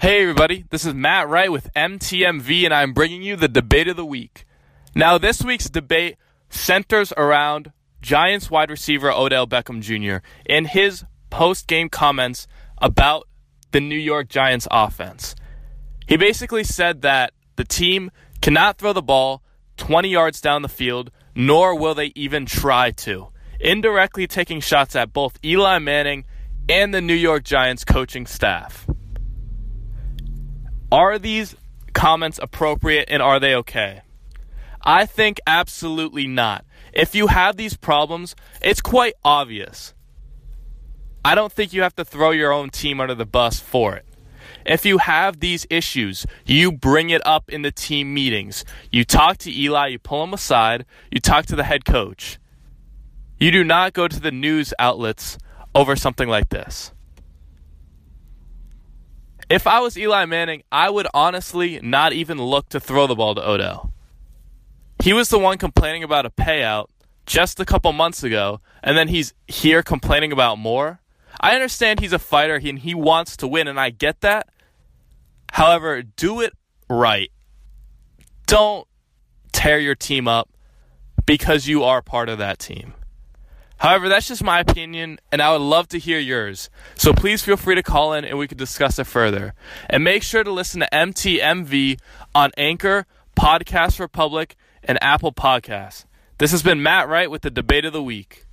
Hey, everybody, this is Matt Wright with MTMV, and I'm bringing you the debate of the week. Now, this week's debate centers around Giants wide receiver Odell Beckham Jr. and his post game comments about the New York Giants offense. He basically said that the team cannot throw the ball 20 yards down the field, nor will they even try to, indirectly taking shots at both Eli Manning and the New York Giants coaching staff. Are these comments appropriate and are they okay? I think absolutely not. If you have these problems, it's quite obvious. I don't think you have to throw your own team under the bus for it. If you have these issues, you bring it up in the team meetings. You talk to Eli, you pull him aside, you talk to the head coach. You do not go to the news outlets over something like this. If I was Eli Manning, I would honestly not even look to throw the ball to Odell. He was the one complaining about a payout just a couple months ago, and then he's here complaining about more. I understand he's a fighter and he wants to win, and I get that. However, do it right. Don't tear your team up because you are part of that team. However, that's just my opinion, and I would love to hear yours. So please feel free to call in and we can discuss it further. And make sure to listen to MTMV on Anchor, Podcast Republic, and Apple Podcasts. This has been Matt Wright with the Debate of the Week.